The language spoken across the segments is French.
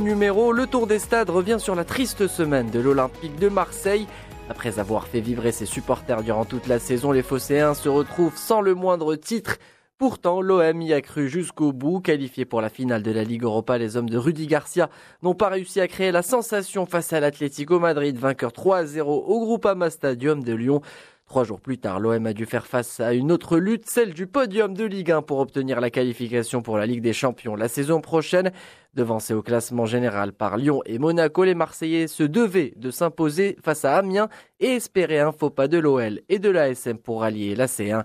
numéro, le Tour des Stades revient sur la triste semaine de l'Olympique de Marseille. Après avoir fait vibrer ses supporters durant toute la saison, les Phocéens se retrouvent sans le moindre titre. Pourtant, l'OM y a cru jusqu'au bout. Qualifiés pour la finale de la Ligue Europa, les hommes de Rudy Garcia n'ont pas réussi à créer la sensation face à l'Atlético Madrid, vainqueur 3-0 au Groupama Stadium de Lyon. Trois jours plus tard, l'OM a dû faire face à une autre lutte, celle du podium de Ligue 1 pour obtenir la qualification pour la Ligue des Champions la saison prochaine. Devancés au classement général par Lyon et Monaco, les Marseillais se devaient de s'imposer face à Amiens et espérer un faux pas de l'OL et de l'ASM pour rallier la C1.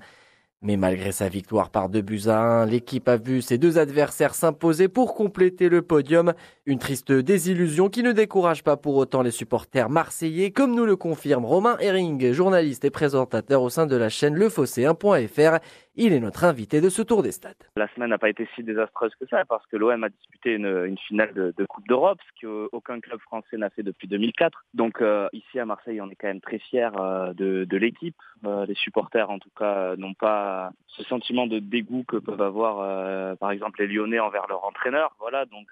Mais malgré sa victoire par deux buts à 1, l'équipe a vu ses deux adversaires s'imposer pour compléter le podium. Une triste désillusion qui ne décourage pas pour autant les supporters marseillais, comme nous le confirme Romain Herring, journaliste et présentateur au sein de la chaîne Lefossé1.fr. Il est notre invité de ce tour des stades. La semaine n'a pas été si désastreuse que ça parce que l'OM a disputé une, finale de, Coupe d'Europe, ce qu'aucun club français n'a fait depuis 2004. Donc euh, ici à Marseille, on est quand même très fiers euh, de, l'équipe. Euh, les supporters, en tout cas, n'ont pas ce sentiment de dégoût que peuvent avoir, par exemple, les Lyonnais envers leur entraîneur. Voilà, donc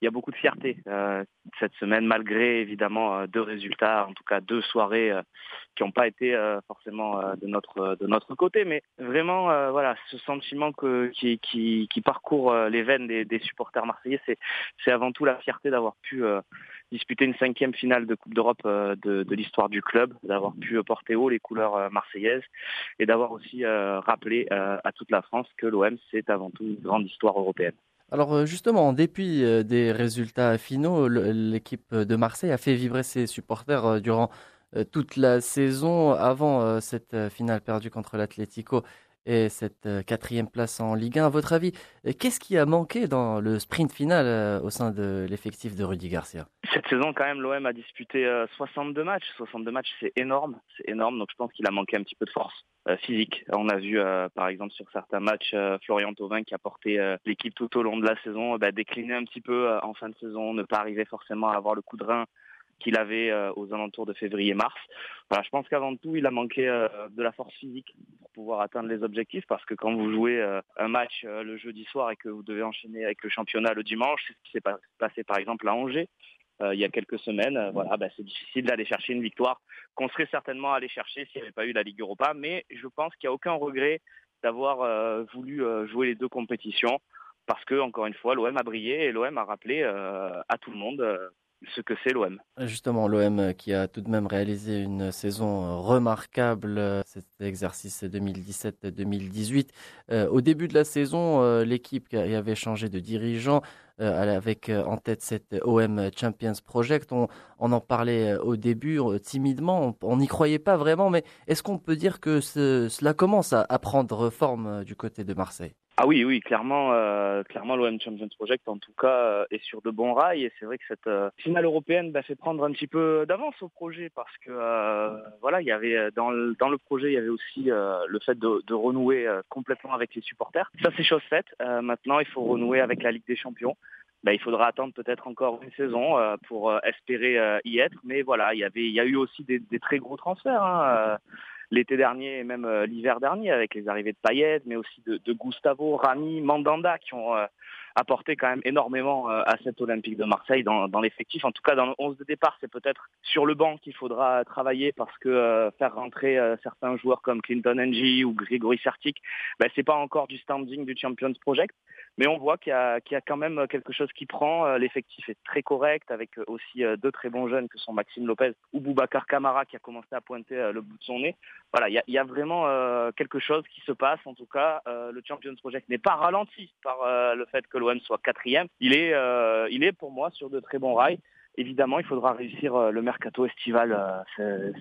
il y a beaucoup de fierté euh, cette semaine, malgré évidemment euh, deux résultats, en tout cas deux soirées euh, qui n'ont pas été forcément de notre de notre côté, mais vraiment voilà ce sentiment que, qui, qui, qui parcourt les veines des, des supporters marseillais, c'est c'est avant tout la fierté d'avoir pu disputer une cinquième finale de Coupe d'Europe de, de l'histoire du club, d'avoir pu porter haut les couleurs marseillaises et d'avoir aussi rappelé à toute la France que l'OM c'est avant tout une grande histoire européenne. Alors euh, justement, en dépit euh, des résultats finaux, l'équipe de Marseille a fait vibrer ses supporters euh, durant toute la saison avant cette finale perdue contre l'Atlético et cette quatrième place en Ligue 1. À votre avis, qu'est-ce qui a manqué dans le sprint final au sein de l'effectif de Rudy Garcia? Cette saison, quand même, l'OM a disputé 62 matchs. 62 matchs, c'est énorme. C'est énorme, donc je pense qu'il a manqué un petit peu de force. Euh, physique. On a vu euh, par exemple sur certains matchs euh, Florian Thauvin qui a porté l'équipe tout au long de la saison bah, décliner un petit peu en fin de saison, ne pas arriver forcément à avoir le coup de rein qu'il avait aux alentours de février-mars. Je pense qu'avant tout, il a manqué de la force physique pour pouvoir atteindre les objectifs parce que quand vous jouez un match le jeudi soir et que vous devez enchaîner avec le championnat le dimanche, c'est ce qui s'est passé par exemple à Angers. Euh, il y a quelques semaines. Euh, voilà, bah, c'est difficile d'aller chercher une victoire qu'on serait certainement allé chercher s'il n'y avait pas eu la Ligue Europa. Mais je pense qu'il n'y a aucun regret d'avoir euh, voulu jouer les deux compétitions parce que, encore une fois, l'OM a brillé et l'OM a rappelé à tout le monde ce que c'est l'OM. Justement, l'OM qui a tout de même réalisé une saison remarquable, cet exercice 2017-2018. au début de la saison, l'équipe qui avait changé de dirigeant euh, avec euh, en tête cette OM Champions Project. On, en parlait euh, au début timidement, on n'y croyait pas vraiment, mais est-ce qu'on peut dire que cela commence à, prendre forme du côté de Marseille? Ah oui, oui, clairement, clairement l'OM Champions Project en tout cas est sur de bons rails et c'est vrai que cette finale européenne bah, fait prendre un petit peu d'avance au projet parce que voilà, il y avait dans le, projet il y avait aussi le fait de, renouer complètement avec les supporters. Ça c'est chose faite. maintenant il faut renouer avec la Ligue des Champions. Ben, il faudra attendre peut-être encore une saison euh, pour euh, espérer euh, y être. Mais voilà, il y avait, il y a eu aussi des, très gros transferts. Hein, l'été dernier et même l'hiver dernier avec les arrivées de Payet, mais aussi de, de Gustavo, Rami, Mandanda qui ont apporté quand même énormément à cette Olympique de Marseille dans, l'effectif. En tout cas, dans le 11 de départ, c'est peut-être sur le banc qu'il faudra travailler parce que faire rentrer certains joueurs comme Clinton Ng ou Grégory Sertic, ben, c'est pas encore du standing du Champions Project. Mais on voit qu'il y, a quand même quelque chose qui prend. Euh, l'effectif est très correct avec euh, aussi euh, deux très bons jeunes que sont Maxime Lopez ou Boubacar Camara qui a commencé à pointer le bout de son nez. Voilà, il y a, vraiment quelque chose qui se passe. En tout cas, le Champions Project n'est pas ralenti par le fait que l'OM soit quatrième. Il est, il est pour moi sur de très bons rails. Évidemment, il faudra réussir le mercato estival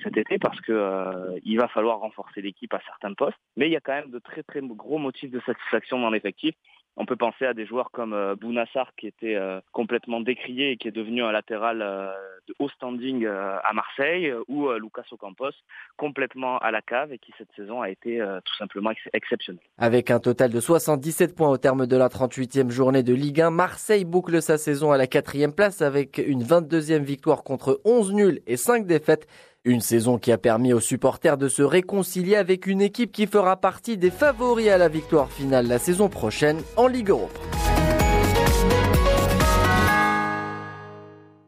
cet été parce que il va falloir renforcer l'équipe à certains postes. Mais il y a quand même de très très gros motifs de satisfaction dans l'effectif. On peut penser à des joueurs comme euh, Bounassar qui était euh, complètement décrié et qui est devenu un latéral euh, de haut standing à Marseille ou Lucas Ocampos complètement à la cave et qui cette saison a été tout simplement exceptionnel. Avec un total de 77 points au terme de la 38e journée de Ligue 1, Marseille boucle sa saison à la quatrième place avec une 22e victoire contre 11 nuls et 5 défaites. Une saison qui a permis aux supporters de se réconcilier avec une équipe qui fera partie des favoris à la victoire finale la saison prochaine en Ligue Europa.